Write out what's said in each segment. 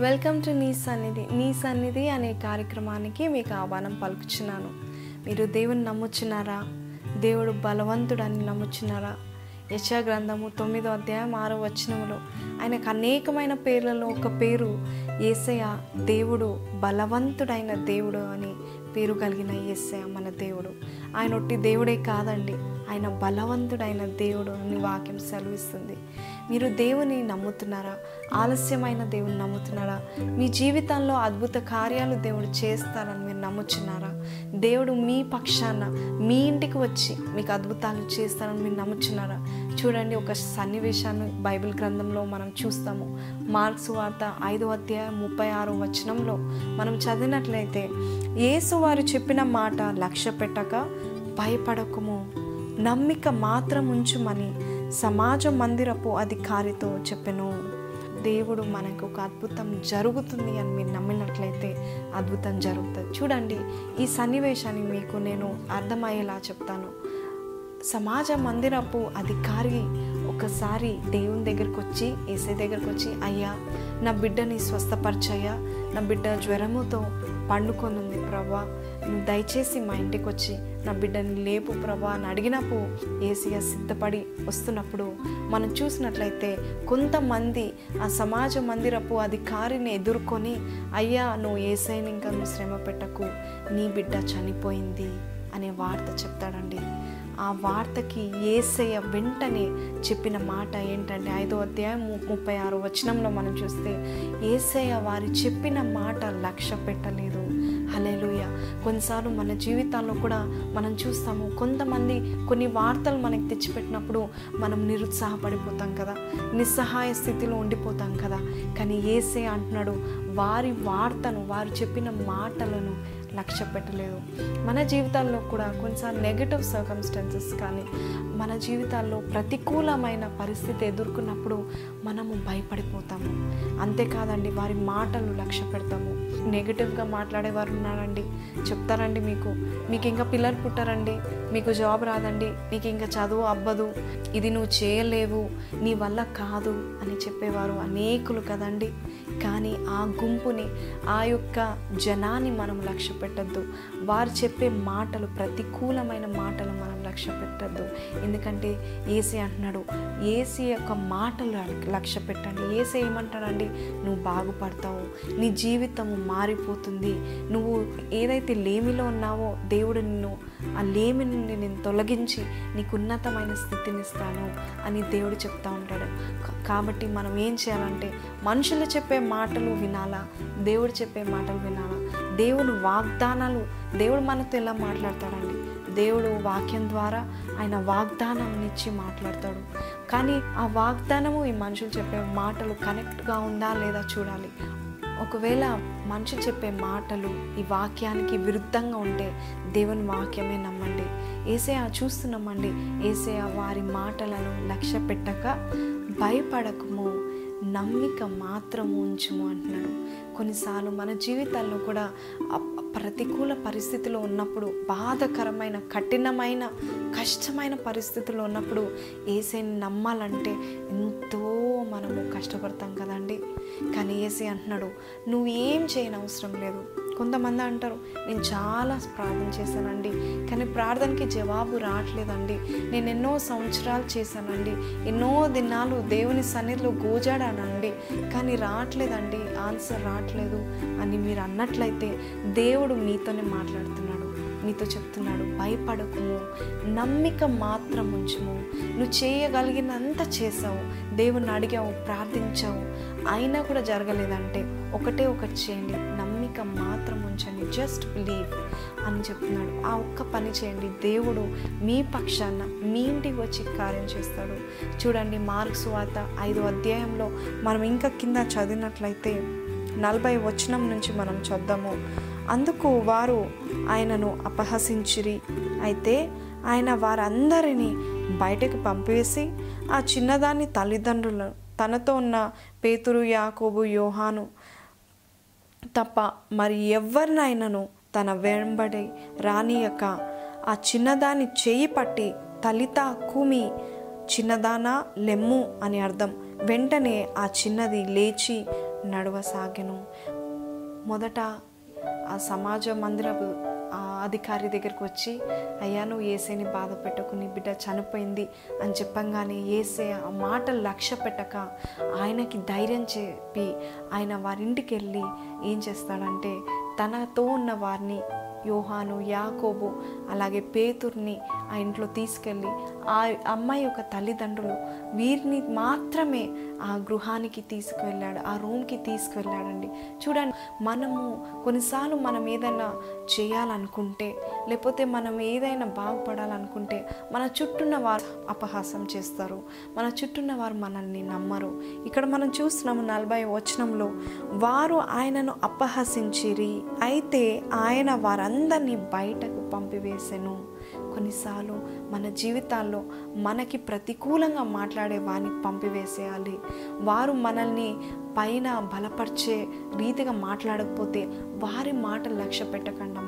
Welcome to నీ సన్నిధి నీ సన్నిధి అనే కార్యక్రమానికి మీకు ఆహ్వానం పలుకుచున్నాను. మీరు దేవుని నమ్ముచున్నారా? దేవుడు బలవంతుడని నమ్ముచున్నారా? యశా గ్రంథము తొమ్మిదో అధ్యాయం ఆరో వచనంలో ఆయనకు అనేకమైన పేర్లలో ఒక పేరు ఏసయ దేవుడు బలవంతుడైన దేవుడు అని పేరు కలిగిన ఏసయ మన దేవుడు. ఆయన ఒట్టి దేవుడే కాదండి ఆయన బలవంతుడైన దేవుడు అని వాక్యం సెలవిస్తుంది. మీరు దేవుని నమ్ముతున్నారా? ఆలస్యమైన దేవుని నమ్ముతున్నారా? మీ జీవితంలో అద్భుత కార్యాలు దేవుడు చేస్తారని మీరు నమ్ముచున్నారా? దేవుడు మీ పక్షాన మీ ఇంటికి వచ్చి మీకు అద్భుతాలు చేస్తారని మీరు నమ్ముచున్నారా? చూడండి ఒక సన్నివేశాన్ని బైబిల్ గ్రంథంలో మనం చూస్తాము. మార్క్స్ వార్త ఐదో అధ్యాయం ముప్పై ఆరో వచనంలో మనం చదివినట్లయితే యేసు వారు చెప్పిన మాట లక్ష్య పెట్టక భయపడకము. నమ్మిక మాత్రం ఉంచుమని సమాజ మందిరపు అధికారితో చెప్పెను. దేవుడు మనకు ఒక అద్భుతం జరుగుతుంది అని మీరు నమ్మినట్లయితే అద్భుతం జరుగుతుంది. చూడండి ఈ సన్నివేశాన్ని మీకు నేను అర్థమయ్యేలా చెప్తాను. సమాజ మందిరపు అధికారి ఒకసారి దేవుని దగ్గరికి వచ్చి ఏసే దగ్గరికి వచ్చి అయ్యా నా బిడ్డని స్వస్థపరిచయ్యా నా బిడ్డ జ్వరముతో పండుకొని ఉంది ప్రభా. నువ్వు దయచేసి మా ఇంటికి వచ్చి నా బిడ్డని లేపు ప్రభా అని అడిగినప్పుడు ఏసీగా సిద్ధపడి వస్తున్నప్పుడు మనం చూసినట్లయితే కొంతమంది ఆ సమాజ మందిరపు అధికారిని ఎదుర్కొని అయ్యా నువ్వు ఏసైని ఇంకా నువ్వు శ్రమ పెట్టకు నీ బిడ్డ చనిపోయింది అనే వార్త చెప్తాడండి. ఆ వార్తకి ఏసయ్య వెంటనే చెప్పిన మాట ఏంటంటే ఐదో అధ్యాయం ముప్పై ఆరు వచనంలో మనం చూస్తే ఏసయ్య వారి చెప్పిన మాట లక్ష్య పెట్టలేదు హలేలుయ కొన్నిసార్లు మన జీవితాల్లో కూడా మనం చూస్తాము కొంతమంది కొన్ని వార్తలు మనకి తెచ్చిపెట్టినప్పుడు మనం నిరుత్సాహపడిపోతాం కదా. నిస్సహాయ స్థితిలో ఉండిపోతాం కదా. కానీ ఏసే అంటున్నాడు వారి వార్తను వారు చెప్పిన మాటలను లక్ష్య పెట్టలేదు మన జీవితాల్లో కూడా కొన్నిసార్లు నెగటివ్ సర్కమ్స్టాన్సెస్ కానీ మన జీవితాల్లో ప్రతికూలమైన పరిస్థితి ఎదుర్కొన్నప్పుడు మనము భయపడిపోతాము. అంతేకాదండి వారి మాటలు లక్ష్య పెడతాము నెగిటివ్గా మాట్లాడేవారు ఉన్నారండి. చెప్తారండి మీకు. మీకు ఇంకా పిల్లలు పుట్టారండి. మీకు జాబ్ రాదండి. నీకు ఇంకా చదువు అవ్వదు. ఇది నువ్వు చేయలేవు. నీ వల్ల కాదు అని చెప్పేవారు అనేకులు కదండి. కానీ ఆ గుంపుని ఆ యొక్క జనాన్ని మనం లక్ష్య పెట్టద్దు వారు చెప్పే మాటలు ప్రతికూలమైన మాటలు మనం లక్ష్య పెట్టద్దు. ఎందుకంటే ఏసీ అంటున్నాడు ఏసీ యొక్క మాటలు లక్ష్య పెట్టండి. ఏసీ ఏమంటాడండి నువ్వు బాగుపడతావు నీ జీవితము మారిపోతుంది. నువ్వు ఏదైతే లేమిలో ఉన్నావో దేవుడు నిన్ను ఆ లేమి నుండి నేను తొలగించి నీకు ఉన్నతమైన స్థితిని ఇస్తాను అని దేవుడు చెప్తా ఉంటాడు. కాబట్టి మనం ఏం చేయాలంటే మనుషులు చెప్పే మాటలు వినాలా? దేవుడు చెప్పే మాటలు వినాలా? దేవుని వాగ్దానాలు దేవుడు మనతో ఎలా మాట్లాడతాడండి? దేవుడు వాక్యం ద్వారా ఆయన వాగ్దానం ఇచ్చి మాట్లాడతాడు. కానీ ఆ వాగ్దానము ఈ మనుషులు చెప్పే మాటలు కనెక్ట్గా ఉందా లేదా చూడాలి. ఒకవేళ మనిషి చెప్పే మాటలు ఈ వాక్యానికి విరుద్ధంగా ఉంటే దేవుని వాక్యమే నమ్మండి. ఏసయ చూస్తున్నామండి. ఏసయ వారి మాటలను లక్ష్య పెట్టక భయపడకము. నమ్మిక మాత్రం ఉంచుము అంటున్నాడు. కొన్నిసార్లు మన జీవితాల్లో కూడా ప్రతికూల పరిస్థితిలో ఉన్నప్పుడు బాధకరమైన కఠినమైన కష్టమైన పరిస్థితుల్లో ఉన్నప్పుడు ఏసైని నమ్మాలంటే ఎంతో మనము కష్టపడతాం కదండి. కానీ ఏసీ అంటున్నాడు నువ్వు ఏం చేయని అవసరం లేదు. కొంతమంది అంటారు నేను చాలా ప్రార్థన చేశానండి కానీ ప్రార్థనకి జవాబు రావట్లేదండి. నేను ఎన్నో సంవత్సరాలు చేశానండి ఎన్నో దినాలు దేవుని సన్నిధిలో గోజాడానండి కానీ రావట్లేదండి ఆన్సర్ రావట్లేదు అని మీరు అన్నట్లయితే దేవుడు మీతోనే మాట్లాడుతున్నాడు నీతో చెప్తున్నాడు భయపడకుము నమ్మిక మాత్రం ఉంచుము. నువ్వు చేయగలిగినంత చేసావు దేవుణ్ణి అడిగావు ప్రార్థించావు అయినా కూడా జరగలేదంటే ఒకటే ఒకటి చేయండి జస్ట్ బిలీవ్ అని చెప్తున్నాడు. ఆ ఒక్క పని చేయండి. దేవుడు మీ పక్షాన మీ ఇంటికి వచ్చి కార్యం చేస్తాడు. చూడండి మార్క్స్ వార్త ఐదో అధ్యాయంలో మనం ఇంకా కింద చదివినట్లయితే నలభై వచనం నుంచి మనం చూద్దాము. అందుకు వారు ఆయనను అపహసించిరి. అయితే ఆయన వారందరినీ బయటకు పంపివేసి ఆ చిన్నదాన్ని తల్లిదండ్రులను తనతో ఉన్న పేతురు యాకోబు యోహాను తప్ప మరి ఎవరినైనాను తన వెంబడి రానియక ఆ చిన్నదాని చేయి పట్టి తలిత కుమి చిన్నదానా లెమ్ము అని అర్థం. వెంటనే ఆ చిన్నది లేచి నడవసాగెను. మొదట ఆ సమాజ మందిరపు అధికారి దగ్గరికి వచ్చి అయ్యా నువ్వు ఏసేని బాధ పెట్టకు నీ బిడ్డ చనిపోయింది అని చెప్పంగానే ఏసే ఆ మాటలు లక్ష్య పెట్టక ఆయనకి ధైర్యం చెప్పి ఆయన వారింటికి వెళ్ళి ఏం చేస్తాడంటే తనతో ఉన్న వారిని యోహాను యాకోబు అలాగే పేతుర్ని ఆ ఇంట్లో తీసుకెళ్ళి ఆ అమ్మాయి యొక్క తల్లిదండ్రులు వీరిని మాత్రమే ఆ గృహానికి తీసుకువెళ్ళాడు ఆ రూమ్కి తీసుకువెళ్ళాడండి. చూడండి మనము కొన్నిసార్లు మనం ఏదైనా చేయాలనుకుంటే లేకపోతే మనం ఏదైనా బాగుపడాలనుకుంటే మన చుట్టూన్న వారు అపహాసం చేస్తారు. మన చుట్టూన్న వారు మనల్ని నమ్మరు. ఇక్కడ మనం చూస్తున్నాము నలభై వచనంలో వారు ఆయనను అపహసించిరి అయితే ఆయన వారందరినీ బయటకు పంపివేసెను. కొన్నిసార్లు మన జీవితాల్లో మనకి ప్రతికూలంగా మాట్లాడే వారిని పంపివేసేయాలి. వారు మనల్ని పైన బలపరిచే రీతిగా మాట్లాడకపోతే వారి మాట లక్ష్య పెట్టకుండా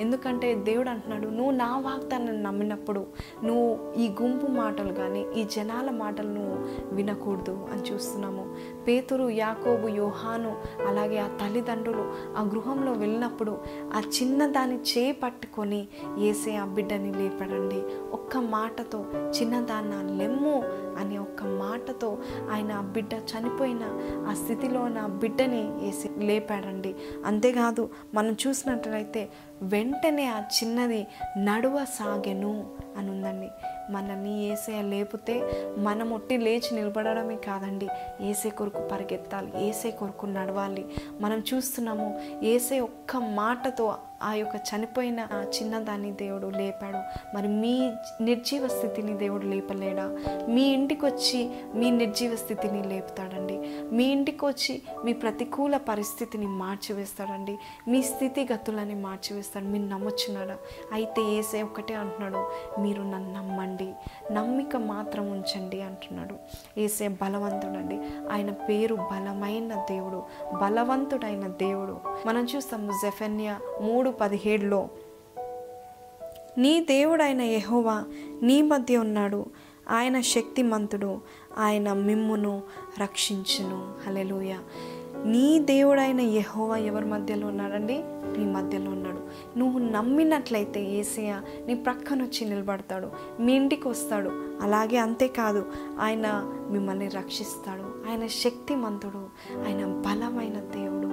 ఎందుకంటే దేవుడు అంటున్నాడు నువ్వు నా వాగ్దానాన్ని నమ్మినప్పుడు నువ్వు ఈ గుంపు మాటలు కానీ ఈ జనాల మాటలు నువ్వు వినకూడదు అని చూస్తున్నాము. పేతురు యాకోబు యోహాను అలాగే ఆ తల్లిదండ్రులు ఆ గృహంలో వెళ్ళినప్పుడు ఆ చిన్నదాన్ని చేపట్టుకొని పట్టుకొని ఏసే ఆ బిడ్డని లేపడండి. ఒక్క మాటతో చిన్నదాన్న లెమ్ము అనే ఒక్క మాటతో ఆయన ఆ బిడ్డ చనిపోయిన ఆ స్థితిలో ఆ బిడ్డని వేసి లేపాడండి. అంతేకాదు మనం చూసినట్లయితే వెంటనే ఆ చిన్నది నడువ సాగెను అని ఉందండి మనల్ని ఏసే లేపితే మనం ఒట్టి లేచి నిలబడమే కాదండి. ఏసే కొరకు పరిగెత్తాలి ఏసే కొరకు నడవాలి. మనం చూస్తున్నాము ఏసే ఒక్క మాటతో ఆ యొక్క చనిపోయిన ఆ చిన్నదాన్ని దేవుడు లేపాడు. మరి మీ నిర్జీవ స్థితిని దేవుడు లేపలేడా? మీ ఇంటికి వచ్చి మీ నిర్జీవ స్థితిని లేపుతాడండి. మీ ఇంటికి వచ్చి మీ ప్రతికూల పరిస్థితిని మార్చివేస్తాడండి. మీ స్థితిగతులని మార్చివేస్తాడు. మీరు నమ్మొచ్చున్నారా అయితే ఏసే ఒకటే అంటున్నాడు మీరు నన్ను నమ్మండి. నమ్మిక మాత్రం ఉంచండి అంటున్నాడు. ఏసే బలవంతుడండి. ఆయన పేరు బలమైన దేవుడు. బలవంతుడైన దేవుడు. మనం చూస్తాము జెఫెన్యా మూడు పదిహేడులో నీ దేవుడైన యెహోవా నీ మధ్య ఉన్నాడు. ఆయన శక్తిమంతుడు. ఆయన మిమ్మును రక్షించును. హలెలూయ నీ దేవుడైన యహోవా ఎవరి మధ్యలో ఉన్నాడండి? నీ మధ్యలో ఉన్నాడు. నువ్వు నమ్మినట్లయితే ఏసయ నీ ప్రక్కన వచ్చి నిలబడతాడు. మీ ఇంటికి వస్తాడు. అలాగే అంతేకాదు ఆయన మిమ్మల్ని రక్షిస్తాడు. ఆయన శక్తిమంతుడు. ఆయన బలమైన దేవుడు.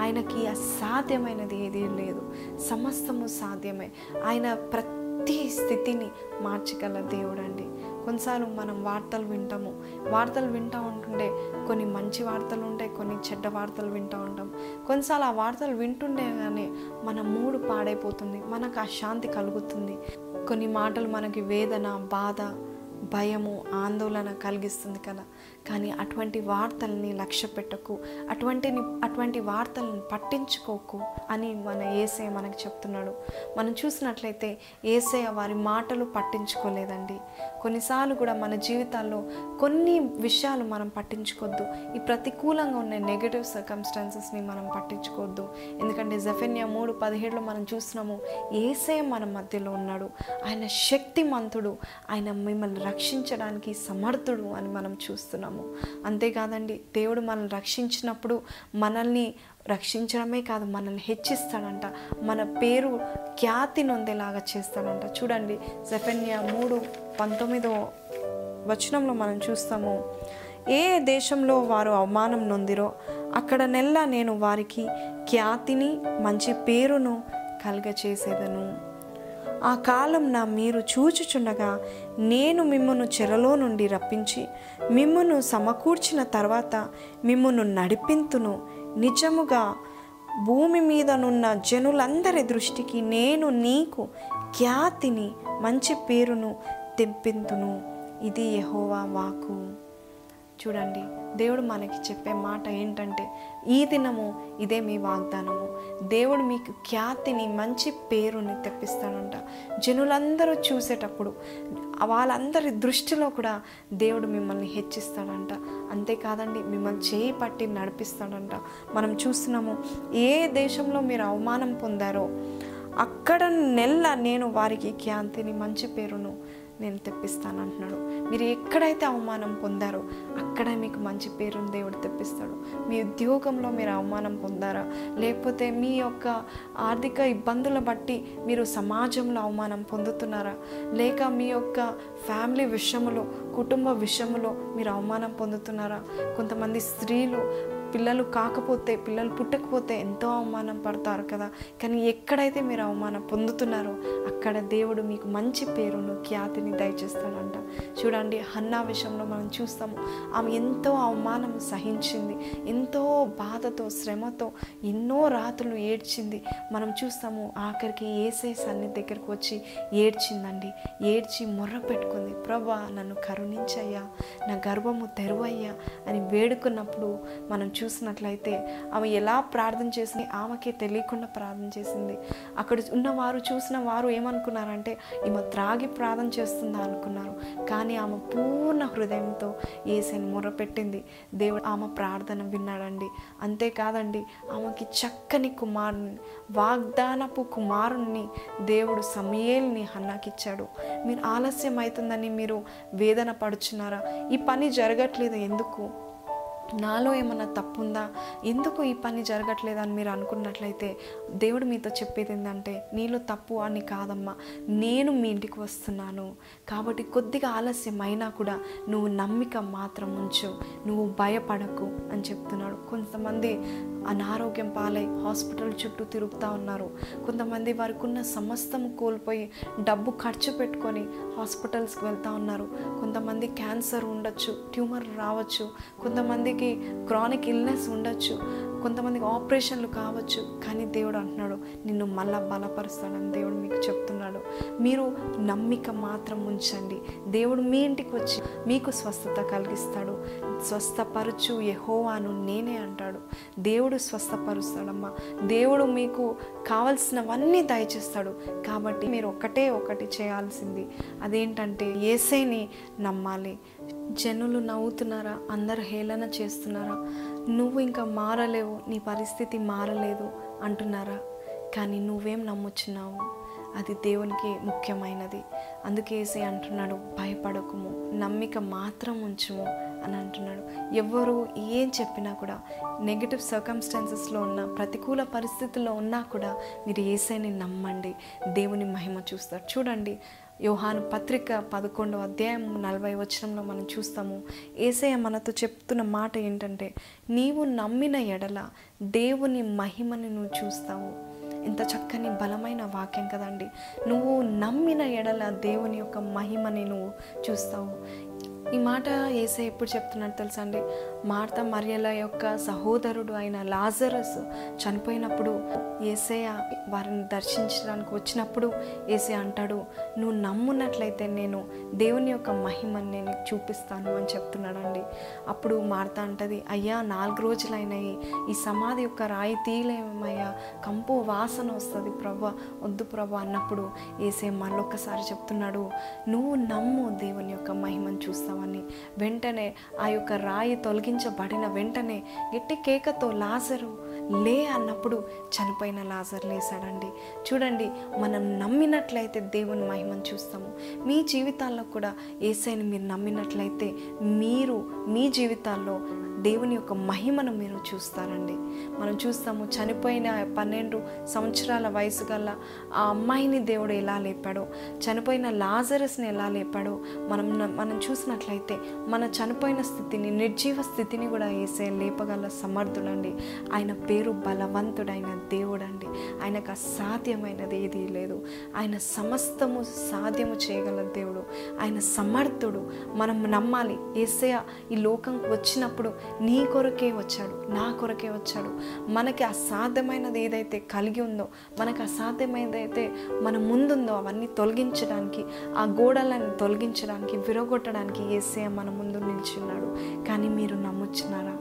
ఆయనకి అసాధ్యమైనది ఏదీ లేదు. సమస్తము సాధ్యమే. ఆయన ప్రతి ప్రతి స్థితిని మార్చగల దేవుడు అండి కొన్నిసార్లు మనం వార్తలు వింటాము. వార్తలు వింటూ ఉంటుండే కొన్ని మంచి వార్తలు ఉంటాయి కొన్ని చెడ్డ వార్తలు వింటూ ఉంటాం. కొన్నిసార్లు ఆ వార్తలు వింటుండే కానీ మన మూడు పాడైపోతుంది మనకు అశాంతి కలుగుతుంది. కొన్ని మాటలు మనకి వేదన బాధ భయము ఆందోళన కలిగిస్తుంది కదా. కానీ అటువంటి వార్తల్ని లక్ష్య పెట్టకు అటువంటి అటువంటి వార్తలను పట్టించుకోకు అని మన ఏసే మనకు చెప్తున్నాడు. మనం చూసినట్లయితే ఏసే వారి మాటలు పట్టించుకోలేదండి. కొన్నిసార్లు కూడా మన జీవితాల్లో కొన్ని విషయాలు మనం పట్టించుకోవద్దు ఈ ప్రతికూలంగా ఉన్న నెగటివ్ సర్కమ్స్టాన్సెస్ని మనం పట్టించుకోవద్దు ఎందుకంటే జఫెన్యా మూడు పదిహేడులో మనం చూస్తున్నాము ఏసే మన మధ్యలో ఉన్నాడు. ఆయన శక్తిమంతుడు. ఆయన మిమ్మల్ని రక్షించడానికి సమర్థుడు అని మనం చూస్తున్నాము. అంతేకాదండి దేవుడు మనల్ని రక్షించినప్పుడు మనల్ని రక్షించడమే కాదు మనల్ని హెచ్చిస్తాడంట. మన పేరు ఖ్యాతి నొందేలాగా చేస్తాడంట. చూడండి సెఫెన్యా మూడు పంతొమ్మిదో వచనంలో మనం చూస్తాము. ఏ దేశంలో వారు అవమానం నొందిరో అక్కడ నెల్లా నేను వారికి ఖ్యాతిని మంచి పేరును కలుగచేసేదను. ఆ కాలం నా మీరు చూచుచుండగా నేను మిమ్మను చెరలో నుండి రప్పించి మిమ్మను సమకూర్చిన తర్వాత మిమ్మను నడిపింతును. నిజముగా భూమి మీదనున్న జనులందరి దృష్టికి నేను నీకు ఖ్యాతిని మంచి పేరును తెప్పింతును. ఇది యహోవా వాకు చూడండి దేవుడు మనకి చెప్పే మాట ఏంటంటే ఈ దినము ఇదే మీ వాగ్దానము. దేవుడు మీకు ఖ్యాతిని మంచి పేరుని తెప్పిస్తాడంట. జనులందరూ చూసేటప్పుడు వాళ్ళందరి దృష్టిలో కూడా దేవుడు మిమ్మల్ని హెచ్చిస్తాడంట. అంతేకాదండి మిమ్మల్ని చేయి పట్టి నడిపిస్తాడంట. మనం చూస్తున్నాము ఏ దేశంలో మీరు అవమానం పొందారో అక్కడ నెల నేను వారికి ఖ్యాంతిని మంచి పేరును నేను తెప్పిస్తాను అంటున్నాడు మీరు ఎక్కడైతే అవమానం పొందారో అక్కడ మీకు మంచి పేరును దేవుడు తెప్పిస్తాడు. మీ ఉద్యోగంలో మీరు అవమానం పొందారా? లేకపోతే మీ యొక్క ఆర్థిక ఇబ్బందుల బట్టి మీరు సమాజంలో అవమానం పొందుతున్నారా? లేక మీ యొక్క ఫ్యామిలీ విషయంలో కుటుంబ విషయంలో మీరు అవమానం పొందుతున్నారా? కొంతమంది స్త్రీలు పిల్లలు కాకపోతే పిల్లలు పుట్టకపోతే ఎంతో అవమానం పడతారు కదా. కానీ ఎక్కడైతే మీరు అవమానం పొందుతున్నారో అక్కడ దేవుడు మీకు మంచి పేరును ఖ్యాతిని దయచేస్తాడంట. చూడండి హన్నా విషయంలో మనం చూస్తాము ఆమె ఎంతో అవమానం సహించింది ఎంతో బాధతో శ్రమతో ఎన్నో రాత్రులు ఏడ్చింది. మనం చూస్తాము ఆఖరికి ఏసై సన్ని దగ్గరకు వచ్చి ఏడ్చిందండి. ఏడ్చి మొర్ర పెట్టుకుంది ప్రభా నన్ను కరుణించయ్యా నా గర్భము తెరువయ్యా అని వేడుకున్నప్పుడు మనం చూసినట్లయితే ఆమె ఎలా ప్రార్థన చేసింది ఆమెకే తెలియకుండా ప్రార్థన చేసింది. అక్కడ ఉన్నవారు చూసిన వారు ఏమనుకున్నారంటే ఈమె త్రాగి ప్రార్థన చేస్తుందా అనుకున్నారు. కానీ ఆమె పూర్ణ హృదయంతో ఏసైని మొరపెట్టింది. దేవుడు ఆమె ప్రార్థన విన్నాడండి. అంతేకాదండి ఆమెకి చక్కని కుమారుని వాగ్దానపు కుమారుణ్ణి దేవుడు సమయేల్ని హన్నాకిచ్చాడు మీరు ఆలస్యం అవుతుందని మీరు వేదన పడుచున్నారా? ఈ పని జరగట్లేదు? ఎందుకు? నాలో ఏమన్నా తప్పు ఉందా ఎందుకు ఈ పని జరగట్లేదు అని మీరు అనుకున్నట్లయితే దేవుడు మీతో చెప్పేది ఏంటంటే నీలో తప్పు అని కాదమ్మా. నేను మీ ఇంటికి వస్తున్నాను. కాబట్టి కొద్దిగా ఆలస్యం అయినా కూడా నువ్వు నమ్మిక మాత్రం ఉంచు. నువ్వు భయపడకు అని చెప్తున్నాడు. కొంతమంది అనారోగ్యం పాలై హాస్పిటల్ చుట్టూ తిరుగుతూ ఉన్నారు. కొంతమంది వారికి ఉన్న సమస్తం కోల్పోయి డబ్బు ఖర్చు పెట్టుకొని హాస్పిటల్స్కి వెళ్తూ ఉన్నారు. కొంతమంది క్యాన్సర్ ఉండొచ్చు ట్యూమర్ రావచ్చు. కొంతమంది కొంతమందికి క్రానిక్ ఇల్నెస్ ఉండొచ్చు కొంతమందికి ఆపరేషన్లు కావచ్చు కానీ దేవుడు అంటున్నాడు నిన్ను మళ్ళా బలపరుస్తాడని దేవుడు మీకు చెప్పు మీరు నమ్మిక మాత్రం ఉంచండి. దేవుడు మీ ఇంటికి వచ్చి మీకు స్వస్థత కలిగిస్తాడు. స్వస్థపరచు యహోవాను నేనే అంటాడు. దేవుడు స్వస్థపరుస్తాడమ్మా. దేవుడు మీకు కావలసినవన్నీ దయచేస్తాడు. కాబట్టి మీరు ఒకటే ఒకటి చేయాల్సింది. అదేంటంటే ఏసైని నమ్మాలి. జనులు నవ్వుతున్నారా? అందరు హేళన చేస్తున్నారా? నువ్వు ఇంకా మారలేవు. నీ పరిస్థితి మారలేదు అంటున్నారా? కానీ నువ్వేం నమ్ముచున్నావు? అది దేవునికి ముఖ్యమైనది. అందుకేసి అంటున్నాడు భయపడకుము నమ్మిక మాత్రం ఉంచుము అని అంటున్నాడు. ఎవరు ఏం చెప్పినా కూడా నెగిటివ్ సర్కమ్స్టాన్సెస్లో ఉన్న ప్రతికూల పరిస్థితుల్లో ఉన్నా కూడా మీరు ఏసైని నమ్మండి. దేవుని మహిమ చూస్తారు. చూడండి యోహాను పత్రిక పదకొండవ అధ్యాయం నలభై వచనంలో మనం చూస్తాము. ఏసయ్య మనతో చెప్తున్న మాట ఏంటంటే నీవు నమ్మిన ఎడల దేవుని మహిమని నువ్వు చూస్తావు. ఎంత చక్కని బలమైన వాక్యం కదండి. నువ్వు నమ్మిన ఎడల దేవుని యొక్క మహిమని నువ్వు చూస్తావు. ఈ మాట ఏసే ఎప్పుడు చెప్తున్నాడు తెలుసా అండి? మార్త మర్యల యొక్క సహోదరుడు అయిన లాజరస్ చనిపోయినప్పుడు ఏసయ వారిని దర్శించడానికి వచ్చినప్పుడు ఏసే అంటాడు నువ్వు నమ్మున్నట్లయితే నేను దేవుని యొక్క మహిమని నేను చూపిస్తాను అని చెప్తున్నాడండి. అప్పుడు మార్త అంటది అయ్యా నాలుగు రోజులైనాయి. ఈ సమాధి యొక్క రాయి తీయలేమయ్యా కంపు వాసన వస్తుంది ప్రభా వద్దు ప్రభా అన్నప్పుడు ఏసే మళ్ళొక్కసారి చెప్తున్నాడు నువ్వు నమ్ము దేవుని యొక్క మహిమను చూస్తావని. వెంటనే ఆ యొక్క రాయి తొలగించబడిన వెంటనే గట్టి కేకతో లాజరు లే అన్నప్పుడు చనిపోయిన లాజర్ లేసాడండి చూడండి మనం నమ్మినట్లయితే దేవుని మహిమను చూస్తాము. మీ జీవితాల్లో కూడా ఏసైని మీరు నమ్మినట్లయితే మీరు మీ జీవితాల్లో దేవుని యొక్క మహిమను మీరు చూస్తారండి. మనం చూస్తాము చనిపోయిన పన్నెండు సంవత్సరాల వయసు గల ఆ అమ్మాయిని దేవుడు ఎలా లేపాడో చనిపోయిన లాజరస్ని ఎలా లేపాడో మనం మనం చూసినట్లయితే మన చనిపోయిన స్థితిని నిర్జీవ స్థితిని కూడా వేసే లేపగల సమర్థుడండి ఆయన పేరు బలవంతుడైన దేవుడండి. ఆయనకు అసాధ్యమైనది ఏదీ లేదు. ఆయన సమస్తము సాధ్యము చేయగల దేవుడు. ఆయన సమర్థుడు. మనం నమ్మాలి. ఏసయ ఈ లోకంకి వచ్చినప్పుడు నీ కొరకే వచ్చాడు నా కొరకే వచ్చాడు. మనకి అసాధ్యమైనది ఏదైతే కలిగి ఉందో మనకు అసాధ్యమైనది అయితే మన ముందుందో అవన్నీ తొలగించడానికి ఆ గోడలను తొలగించడానికి విరగొట్టడానికి ఏసయ మన ముందు నిల్చున్నాడు. కానీ మీరు నమ్ముచున్నారా?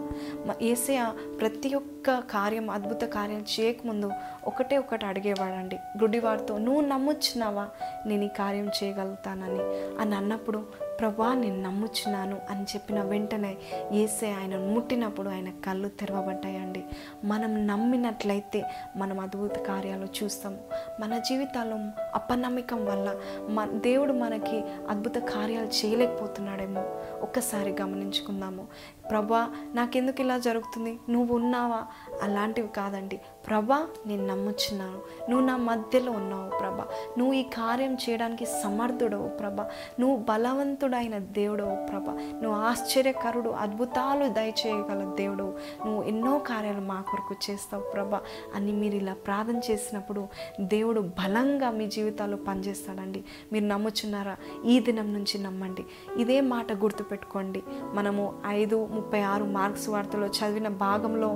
ఏసయ ప్రతి ఒక్క కార్యం అద్భుత కార్యం చేయకముందు ఒకటే ఒకటి అడిగేవాడండి. గుడ్డివాడితో నువ్వు నమ్ముచున్నావా? నేను ఈ కార్యం చేయగలుగుతానని. అని అన్నప్పుడు ప్రభా నేను నమ్ముచున్నాను అని చెప్పిన వెంటనే ఏసే ఆయన ముట్టినప్పుడు ఆయన కళ్ళు తెరవబడ్డాయండి. మనం నమ్మినట్లయితే మనం అద్భుత కార్యాలు చూస్తాము మన జీవితాల్లో అపనమ్మకం వల్ల మన దేవుడు మనకి అద్భుత కార్యాలు చేయలేకపోతున్నాడేమో. ఒక్కసారి గమనించుకుందాము. ప్రభా నాకెందుకు ఇలా జరుగుతుంది? నువ్వు ఉన్నావా? అలాంటివి కాదండి. ప్రభా నేను నమ్ముచున్నాను. నువ్వు నా మధ్యలో ఉన్నావు ప్రభ. నువ్వు ఈ కార్యం చేయడానికి సమర్థుడవు ప్రభా. నువ్వు బలవంతుడైన దేవుడవు ప్రభ. నువ్వు ఆశ్చర్యకరుడు అద్భుతాలు దయచేయగల దేవుడు నువ్వు ఎన్నో కార్యాలు మా కొరకు చేస్తావు ప్రభా అని మీరు ఇలా ప్రార్థన చేసినప్పుడు దేవుడు బలంగా మీ జీవితాల్లో పనిచేస్తాడండి. మీరు నమ్ముచున్నారా? ఈ దినం నుంచి నమ్మండి. ఇదే మాట గుర్తుపెట్టుకోండి. మనము ఐదు ముప్పై ఆరు మార్క్స్ వార్తలో చదివిన భాగంలో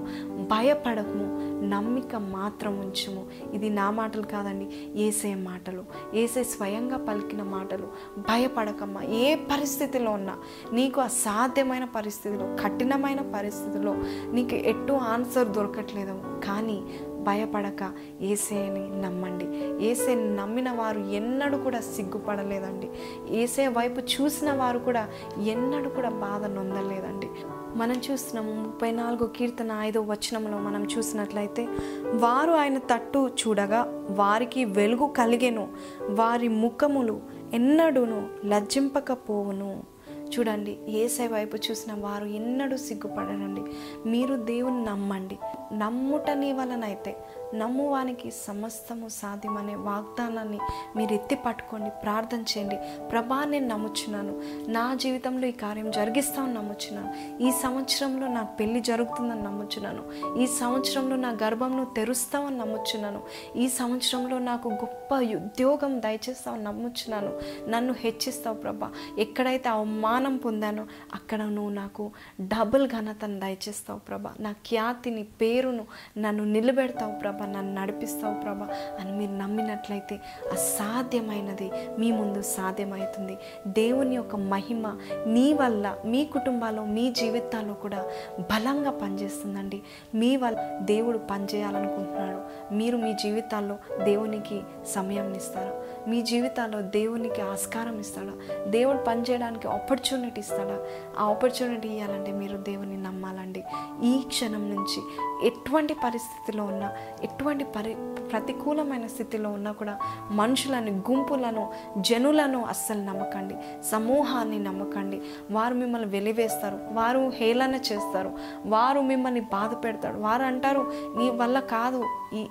భయపడకము. నమ్మిక మాత్రం ఉంచుము. ఇది నా మాటలు కాదండి ఏసే మాటలు. ఏసే స్వయంగా పలికిన మాటలు. భయపడకమ్మా ఏ పరిస్థితిలో ఉన్నా. నీకు అసాధ్యమైన పరిస్థితిలో కఠినమైన పరిస్థితిలో నీకు ఎటు ఆన్సర్ దొరకట్లేదు కానీ భయపడక ఏసేని నమ్మండి. ఏసే నమ్మిన వారు ఎన్నడూ కూడా సిగ్గుపడలేదండి. ఏసే వైపు చూసిన వారు కూడా ఎన్నడూ కూడా బాధ నొందలేదండి. మనం చూస్తున్నాము ముప్పై నాలుగు కీర్తన ఐదో వచనంలో మనం చూసినట్లయితే వారు ఆయన తట్టు చూడగా వారికి వెలుగు కలిగెను. వారి ముఖములు ఎన్నడూను లజ్జింపకపోవును. చూడండి ఏసై వైపు చూసిన వారు ఎన్నడూ సిగ్గుపడనండి మీరు దేవుని నమ్మండి. నమ్ముట నీ వలనైతే నమ్మువానికి సమస్తము సాధ్యమనే వాగ్దానాన్ని మీరు ఎత్తి పట్టుకోండి ప్రార్థన చేయండి. ప్రభా నేను నమ్ముచున్నాను. నా జీవితంలో ఈ కార్యం జరిగిస్తామని నమ్ముచున్నాను. ఈ సంవత్సరంలో నా పెళ్ళి జరుగుతుందని నమ్ముచున్నాను. ఈ సంవత్సరంలో నా గర్భంను తెరుస్తామని నమ్ముచున్నాను. ఈ సంవత్సరంలో నాకు గొప్ప ఉద్యోగం దయచేస్తామని నమ్ముచున్నాను. నన్ను హెచ్చిస్తావు ప్రభా. ఎక్కడైతే అవమానం పొందానో అక్కడ నువ్వు నాకు డబుల్ ఘనతను దయచేస్తావు ప్రభా. నా ఖ్యాతిని పేరును నన్ను నిలబెడతావు ప్రభా నన్ను నడిపిస్తావు ప్రభా అని మీరు నమ్మినట్లయితే అసాధ్యమైనది మీ ముందు సాధ్యమవుతుంది. దేవుని యొక్క మహిమ నీ వల్ల మీ కుటుంబాల్లో మీ జీవితాల్లో కూడా బలంగా పనిచేస్తుందండి. మీ వల్ల దేవుడు పనిచేయాలనుకుంటున్నాడు. మీరు మీ జీవితాల్లో దేవునికి సమయం ఇస్తారా? మీ జీవితాల్లో దేవునికి ఆస్కారం ఇస్తాడా? దేవుడు పనిచేయడానికి ఆపర్చునిటీ ఇస్తాడా? ఆ ఆపర్చునిటీ ఇవ్వాలంటే మీరు దేవుని నమ్మాలండి. ఈ క్షణం నుంచి ఎటువంటి పరిస్థితిలో ఉన్నా ఎటువంటి పరి ప్రతికూలమైన స్థితిలో ఉన్నా కూడా మనుషులను గుంపులను జనులను అస్సలు నమ్మకండి. సమూహాన్ని నమ్మకండి. వారు మిమ్మల్ని వెలివేస్తారు. వారు హేళన చేస్తారు. వారు మిమ్మల్ని బాధ పెడతారు. వారు అంటారు నీ వల్ల కాదు.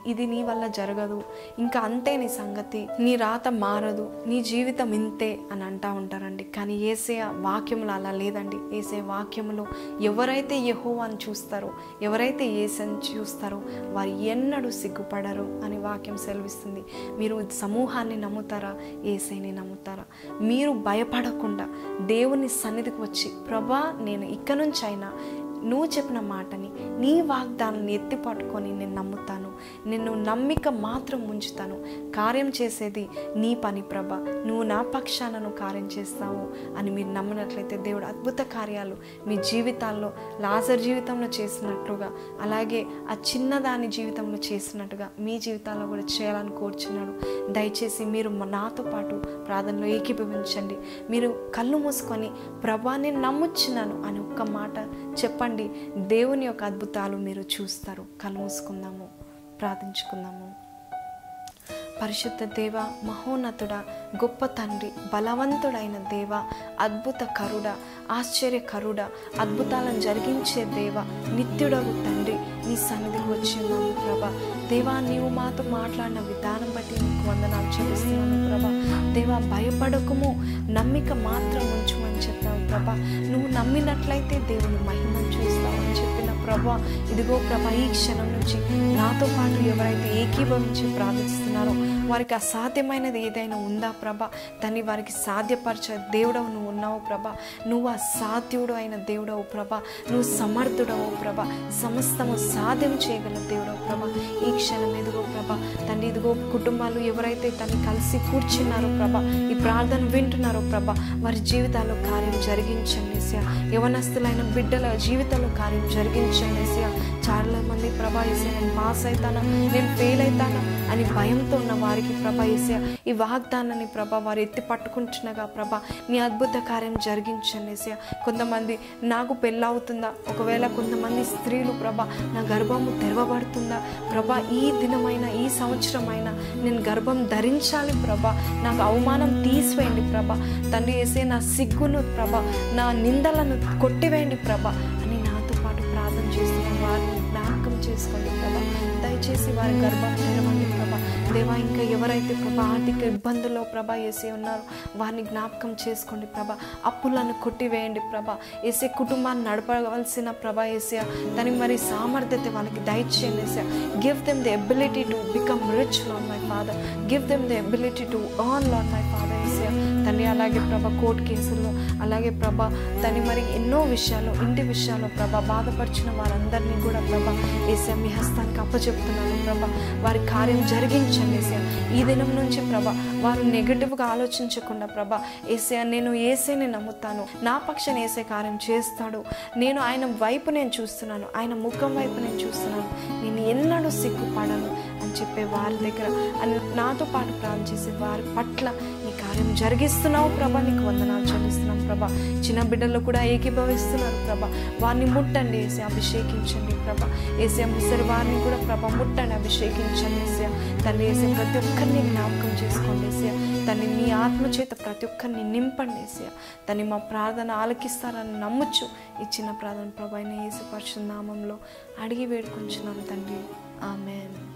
ఇది నీ వల్ల జరగదు. ఇంకా అంతే నీ సంగతి. నీ రాత మారదు. నీ జీవితం ఇంతే అని అంటా ఉంటారండి. కానీ ఏసే వాక్యములు అలా లేదండి. ఏసే వాక్యములో ఎవరైతే యెహోవాను చూస్తారో ఎవరైతే ఏసని చూస్తారో వారు ఎన్నడూ సిగ్గుపడరు అని వాక్యం సెలవిస్తుంది. మీరు సమూహాన్ని నమ్ముతారా? ఏసైని నమ్ముతారా? మీరు భయపడకుండా దేవుని సన్నిధికి వచ్చి ప్రభా నేను ఇక్క నుంచి అయినా నువ్వు చెప్పిన మాటని నీ వాగ్దానాన్ని ఎత్తి పట్టుకొని నేను నమ్ముతాను. నిన్ను నమ్మిక మాత్రం ఉంచుతాను. కార్యం చేసేది నీ పని ప్రభ. నువ్వు నా పక్షాన కార్యం చేస్తావు అని మీరు నమ్మినట్లయితే దేవుడు అద్భుత కార్యాలు మీ జీవితాల్లో లాజర్ జీవితంలో చేసినట్లుగా అలాగే ఆ చిన్నదాని జీవితంలో చేసినట్టుగా మీ జీవితాల్లో కూడా చేయాలని కోరుచున్నాడు. దయచేసి మీరు నాతో పాటు ప్రార్థనలో ఏకీభవించండి. మీరు కళ్ళు మూసుకొని ప్రభా నేను నమ్ముచున్నాను అని ఒక్క మాట చెప్పండి. దేవుని యొక్క అద్భుతాలు మీరు చూస్తారు. కలుమూసుకుందాము ప్రార్థించుకుందాము. పరిశుద్ధ దేవ మహోన్నతుడ గొప్ప తండ్రి బలవంతుడైన దేవ అద్భుత కరుడ ఆశ్చర్యకరుడ అద్భుతాలను జరిగించే దేవ నిత్యుడవు తండ్రి నీ సన్నిధికి వచ్చిన్నాము ప్రభా. దేవా నీవు మాతో మాట్లాడిన విధానం బట్టి నీకు వందనాలు చెల్లిస్తున్నాను ప్రభా. దేవా భయపడకము నమ్మిక మాత్రం ఉంచుమని చెప్పావు ప్రభా. నువ్వు నమ్మినట్లయితే దేవుని మహిమను చూస్తావని చెప్పిన ప్రభా. ఇదిగో ప్రభా ఈ క్షణం నుంచి నాతో పాటు ఎవరైతే ఏకీభవించి ప్రార్థిస్తున్నారో వారికి అసాధ్యమైనది ఏదైనా ఉందా ప్రభా? దాన్ని వారికి సాధ్యపరిచే దేవుడవు నువ్వు ఉన్నావు ప్రభా. నువ్వు అసాధ్యుడు అయిన దేవుడవు ప్రభ. నువ్వు సమర్థుడవు ప్రభ. సమస్తము సాధ్యం చేయగల దేవుడవు ప్రభా. ఈ క్షణం ఎదుగో ప్రభా. తండ్రి ఇదిగో కుటుంబాలు ఎవరైతే తను కలిసి కూర్చున్నారో ప్రభ. ఈ ప్రార్థన వింటున్నారో ప్రభా. వారి జీవితాల్లో కార్యం జరిగించండి ఏసయ్య. యవనస్తులైన బిడ్డల జీవితంలో కార్యం జరిగించండి చాలా మంది ప్రభా ఏసే నేను పాస్ అవుతానా నేను ఫెయిల్ అవుతానా అని భయంతో ఉన్న వారికి ప్రభా ఏసయ్య ఈ వాగ్దానాన్ని ప్రభా వారు ఎత్తి పట్టుకుంటున్నగా ప్రభా. నీ అద్భుత కార్యం జరిగించండి ఏసయ్య. కొంతమంది నాకు పెళ్ళవుతుందా? ఒకవేళ కొంతమంది స్త్రీలు ప్రభ నా గర్భము తెరవబడుతుందా? ప్రభా ఈ దినమైన ఈ సంవత్సరమైన నేను గర్భం ధరించాలి ప్రభా. నాకు అవమానం తీసివేయండి ప్రభా. తండ్రి వేసే నా సిగ్గును ప్రభ నా నిందలను కొట్టివేయండి ప్రభా. చేసుకోండి ప్రభా దయచేసి వారి గర్భం తెరవండి ప్రభా. దేవా ఇంకా ఎవరైతే ప్రభా ఆర్థిక ఇబ్బందుల్లో ప్రభా వేసి ఉన్నారో వారిని జ్ఞాపకం చేసుకోండి ప్రభా. అప్పులను కొట్టివేయండి ప్రభా. వేసే కుటుంబాన్ని నడపవలసిన ప్రభా వేసే దానికి మరి సామర్థ్యత వాళ్ళకి దయచేయండి వేసే give them the ability to become rich Lord my father give them the ability to earn Lord my father తండ్రి అలాగే ప్రభ కోర్టు కేసుల్లో అలాగే ప్రభ తని మరి ఎన్నో విషయాలు ఇంటి విషయాల్లో ప్రభా బాధపరిచిన వారందరినీ కూడా ప్రభా ఏసే మీ హస్తానికి అప్పచెప్తున్నాను ప్రభా. వారి కార్యం జరిగించండి ఏసే ఈ దినం నుంచి ప్రభా వారు నెగటివ్గా ఆలోచించకుండా ప్రభా ఏసే నేను ఏసేని నమ్ముతాను. నా పక్షాన ఏసే కార్యం చేస్తాడు. నేను ఆయన వైపు నేను చూస్తున్నాను. ఆయన ముఖం వైపు నేను చూస్తున్నాను. నేను ఎన్నడూ సిగ్గుపడను అని చెప్పే వారి దగ్గర అని నాతో పాటు ప్రార్థన చేసే వారి పట్ల కార్యం జరిగిస్తున్నావు ప్రభా. నీకు వందనాలు చెల్లిస్తున్నాం ప్రభా. చిన్న బిడ్డలు కూడా ఏకీభవిస్తున్నారు ప్రభా. వారిని ముట్టండి వేసి అభిషేకించండి ప్రభా. ఏసీ ముసరి వారిని కూడా ప్రభా ముట్టండి అభిషేకించండి వేసే తల్లి వేసే ప్రతి ఒక్కరిని జ్ఞాపకం చేసుకోండి వేసే తన్ని మీ ఆత్మచేత ప్రతి ఒక్కరిని నింపండి వేసే తన్ని మా ప్రార్థన ఆలకిస్తారని నమ్ముచ్చు ఈ చిన్న ప్రార్థన ప్రభా అయిన పరిశుద్ధ నామంలో అడిగి వేడుకుంటున్నాను తండ్రి. ఆమెన్.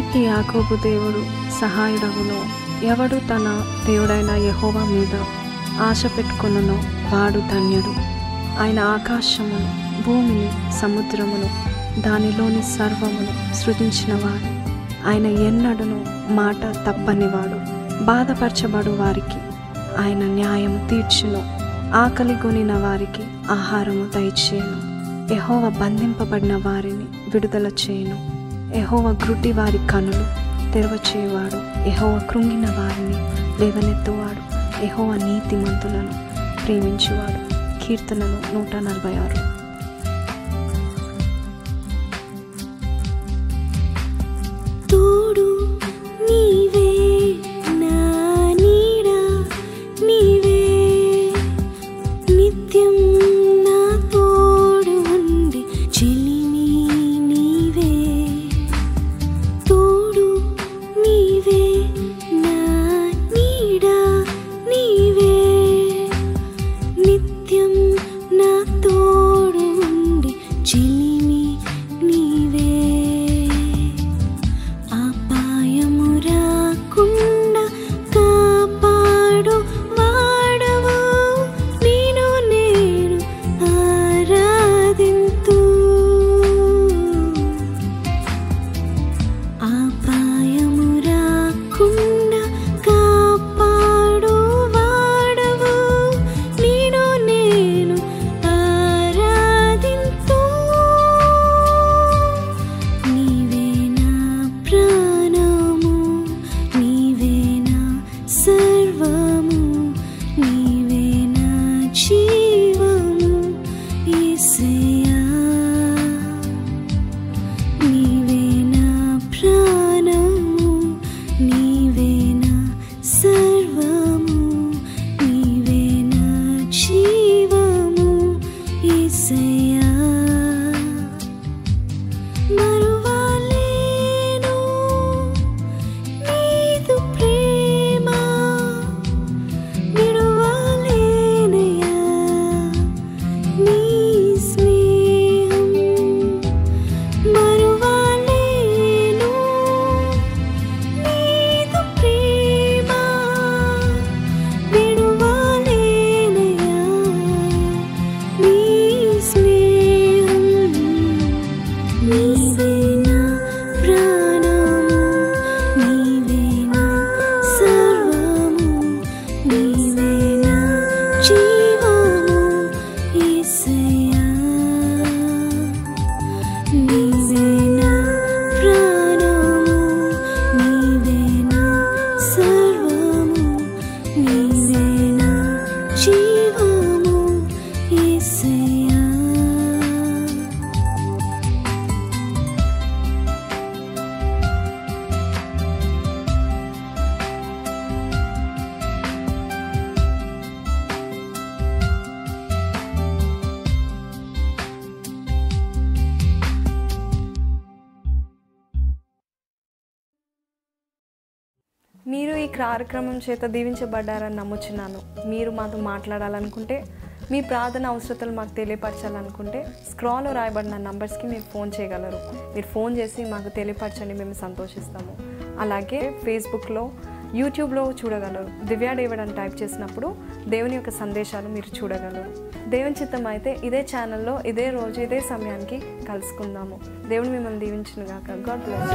ఎవనికి యాకోబు దేవుడు సహాయుడవును ఎవడు తన దేవుడైన యహోవా మీద ఆశ పెట్టుకొనునో వాడు ధన్యుడు. ఆయన ఆకాశమును భూమిని సముద్రమును దానిలోని సర్వమును సృజించినవాడు. ఆయన ఎన్నడును మాట తప్పనివాడు బాధపరచబడు వారికి. ఆయన న్యాయం తీర్చును ఆకలి కొనిన వారికి ఆహారము దయచేయను. ఎహోవ బంధింపబడిన వారిని విడుదల చేయను. ఎహోవ గ్రుడ్డి వారి కనులు తెరవచేవాడు. ఎహోవ కృంగిన వారిని లేవనెత్తువాడు. ఎహోవ నీతిమంతులను ప్రేమించేవాడు. కీర్తనలు నూట నలభై ఆరు. కార్యక్రమం చేత దీవించబడ్డారని నమ్ముచున్నాను. మీరు మాతో మాట్లాడాలనుకుంటే మీ ప్రార్థన అవసరతలు మాకు తెలియపరచాలనుకుంటే స్క్రాల్లో రాయబడిన నంబర్స్కి మీరు ఫోన్ చేయగలరు. మీరు ఫోన్ చేసి మాకు తెలియపరచండి మేము సంతోషిస్తాము. అలాగే ఫేస్బుక్లో యూట్యూబ్లో చూడగలరు. దివ్యా డేవిడ్ అని టైప్ చేసినప్పుడు దేవుని యొక్క సందేశాలు మీరు చూడగలరు. దేవుని చిత్తం అయితే ఇదే ఛానల్లో ఇదే రోజు ఇదే సమయానికి కలుసుకుందాము. దేవుని మిమ్మల్ని దీవించిన గాక గాడ్ బ్లెస్